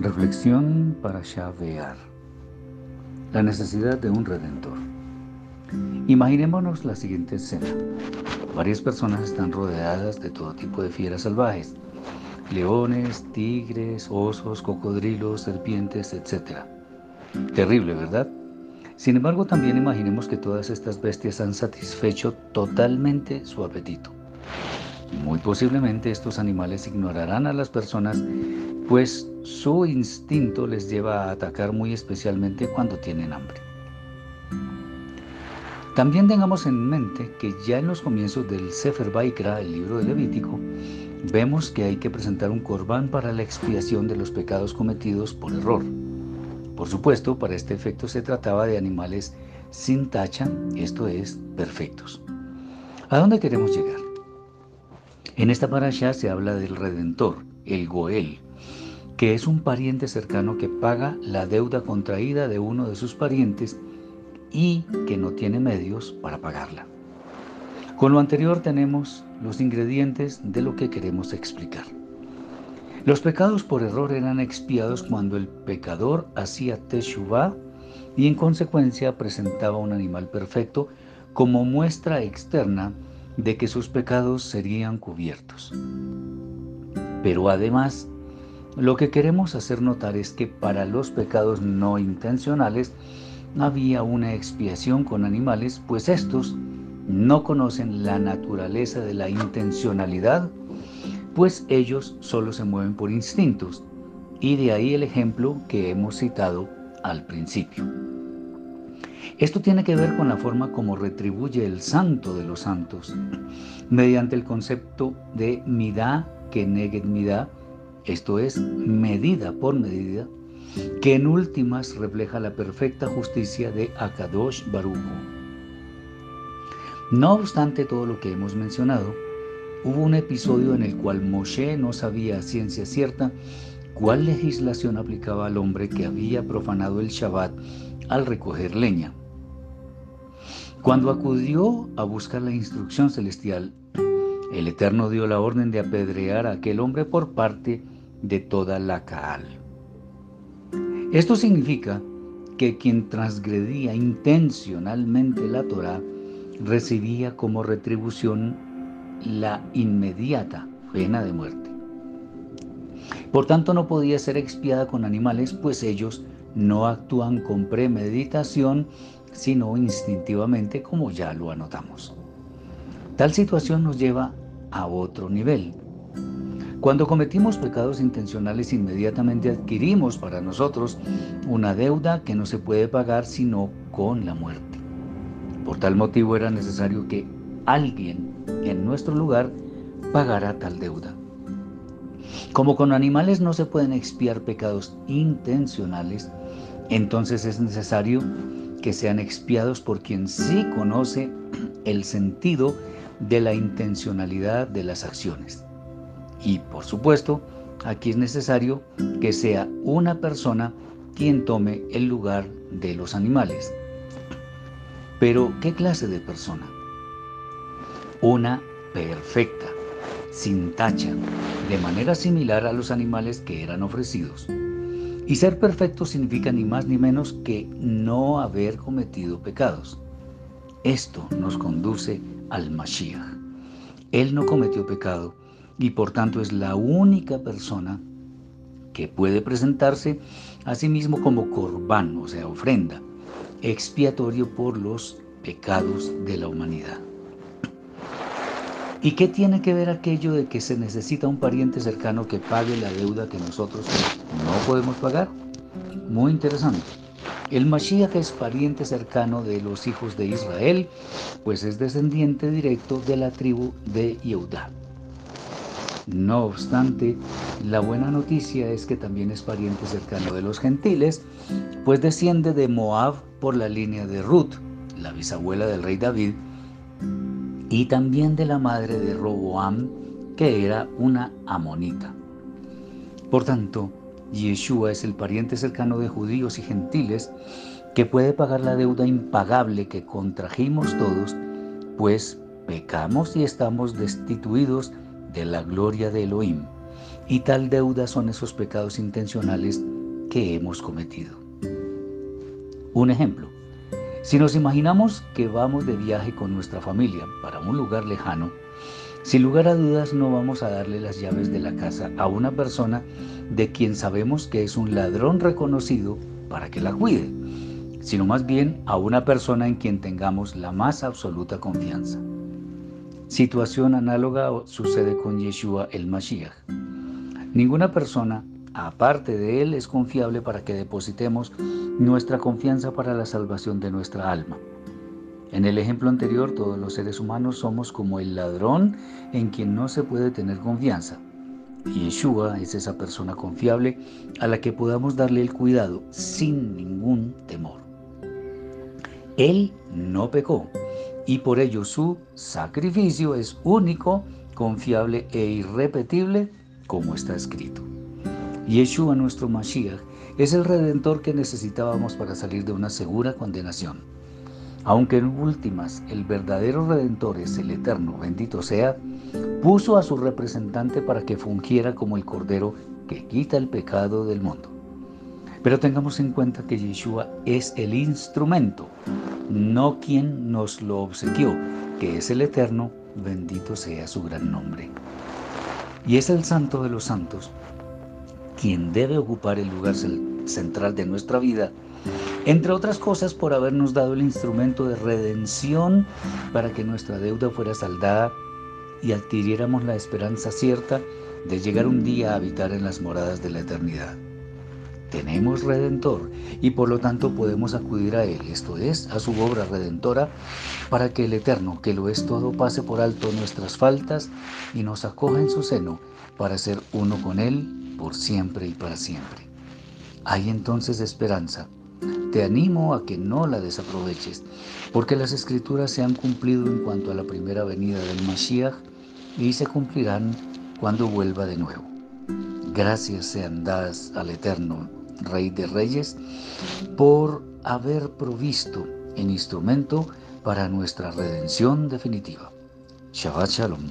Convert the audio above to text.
Reflexión para Shavear. La necesidad de un redentor. Imaginémonos la siguiente escena. Varias personas están rodeadas de todo tipo de fieras salvajes. Leones, tigres, osos, cocodrilos, serpientes, etc. Terrible, ¿verdad? Sin embargo, también imaginemos que todas estas bestias han satisfecho totalmente su apetito. Muy posiblemente estos animales ignorarán a las personas pues su instinto les lleva a atacar muy especialmente cuando tienen hambre. También tengamos en mente que ya en los comienzos del Sefer Baikra, el libro de Levítico, vemos que hay que presentar un corbán para la expiación de los pecados cometidos por error. Por supuesto, para este efecto se trataba de animales sin tacha, esto es, perfectos. ¿A dónde queremos llegar? En esta parasha se habla del Redentor, el Goel, que es un pariente cercano que paga la deuda contraída de uno de sus parientes y que no tiene medios para pagarla. Con lo anterior tenemos los ingredientes de lo que queremos explicar. Los pecados por error eran expiados cuando el pecador hacía teshuvah y en consecuencia presentaba un animal perfecto como muestra externa de que sus pecados serían cubiertos. Pero además lo que queremos hacer notar es que para los pecados no intencionales había una expiación con animales, pues estos no conocen la naturaleza de la intencionalidad, pues ellos solo se mueven por instintos, y de ahí el ejemplo que hemos citado al principio. Esto tiene que ver con la forma como retribuye el santo de los santos, mediante el concepto de midá que neged midá, esto es, medida por medida, que en últimas refleja la perfecta justicia de Akadosh Baruch. No obstante todo lo que hemos mencionado, hubo un episodio en el cual Moshe no sabía a ciencia cierta cuál legislación aplicaba al hombre que había profanado el Shabbat al recoger leña. Cuando acudió a buscar la instrucción celestial, el Eterno dio la orden de apedrear a aquel hombre por parte de toda la Caal. Esto significa que quien transgredía intencionalmente la Torah recibía como retribución la inmediata pena de muerte. Por tanto, no podía ser expiada con animales, pues ellos no actúan con premeditación, sino instintivamente, como ya lo anotamos. Tal situación nos lleva a otro nivel, cuando cometimos pecados intencionales inmediatamente adquirimos para nosotros una deuda que no se puede pagar sino con la muerte. Por tal motivo era necesario que alguien en nuestro lugar pagara tal deuda. Como con animales no se pueden expiar pecados intencionales, entonces es necesario que sean expiados por quien sí conoce el sentido de la intencionalidad de las acciones. Y por supuesto, aquí es necesario que sea una persona quien tome el lugar de los animales. Pero, ¿qué clase de persona? Una perfecta, sin tacha, de manera similar a los animales que eran ofrecidos. Y ser perfecto significa ni más ni menos que no haber cometido pecados. Esto nos conduce al Mashiach. Él no cometió pecado y por tanto es la única persona que puede presentarse a sí mismo como corbán, o sea, ofrenda, expiatorio por los pecados de la humanidad. ¿Y qué tiene que ver aquello de que se necesita un pariente cercano que pague la deuda que nosotros no podemos pagar? Muy interesante. El Mashiach es pariente cercano de los hijos de Israel, pues es descendiente directo de la tribu de Yehudá. No obstante, la buena noticia es que también es pariente cercano de los gentiles, pues desciende de Moab por la línea de Ruth, la bisabuela del rey David, y también de la madre de Roboam, que era una amonita. Por tanto, Yeshua es el pariente cercano de judíos y gentiles que puede pagar la deuda impagable que contrajimos todos, pues pecamos y estamos destituidos de la gloria de Elohim, y tal deuda son esos pecados intencionales que hemos cometido. Un ejemplo, si nos imaginamos que vamos de viaje con nuestra familia para un lugar lejano, sin lugar a dudas no vamos a darle las llaves de la casa a una persona de quien sabemos que es un ladrón reconocido para que la cuide, sino más bien a una persona en quien tengamos la más absoluta confianza. Situación análoga sucede con Yeshua el Mashiach. Ninguna persona, aparte de él, es confiable para que depositemos nuestra confianza para la salvación de nuestra alma. En el ejemplo anterior, todos los seres humanos somos como el ladrón en quien no se puede tener confianza. Yeshua es esa persona confiable a la que podamos darle el cuidado sin ningún temor. Él no pecó y por ello su sacrificio es único, confiable e irrepetible como está escrito. Yeshua nuestro Mashiach es el redentor que necesitábamos para salir de una segura condenación. Aunque en últimas el verdadero redentor es el eterno, bendito sea, puso a su representante para que fungiera como el cordero que quita el pecado del mundo. Pero tengamos en cuenta que Yeshua es el instrumento, no quien nos lo obsequió, que es el eterno, bendito sea su gran nombre. Y es el santo de los santos quien debe ocupar el lugar central de nuestra vida, entre otras cosas por habernos dado el instrumento de redención para que nuestra deuda fuera saldada y adquiriéramos la esperanza cierta de llegar un día a habitar en las moradas de la eternidad. Tenemos redentor y por lo tanto podemos acudir a Él, esto es, a su obra redentora, para que el Eterno, que lo es todo, pase por alto nuestras faltas y nos acoja en su seno para ser uno con Él por siempre y para siempre. Hay entonces esperanza. Te animo a que no la desaproveches, porque las escrituras se han cumplido en cuanto a la primera venida del Mashiach y se cumplirán cuando vuelva de nuevo. Gracias sean dadas al Eterno, Rey de Reyes, por haber provisto en instrumento para nuestra redención definitiva. Shabbat Shalom.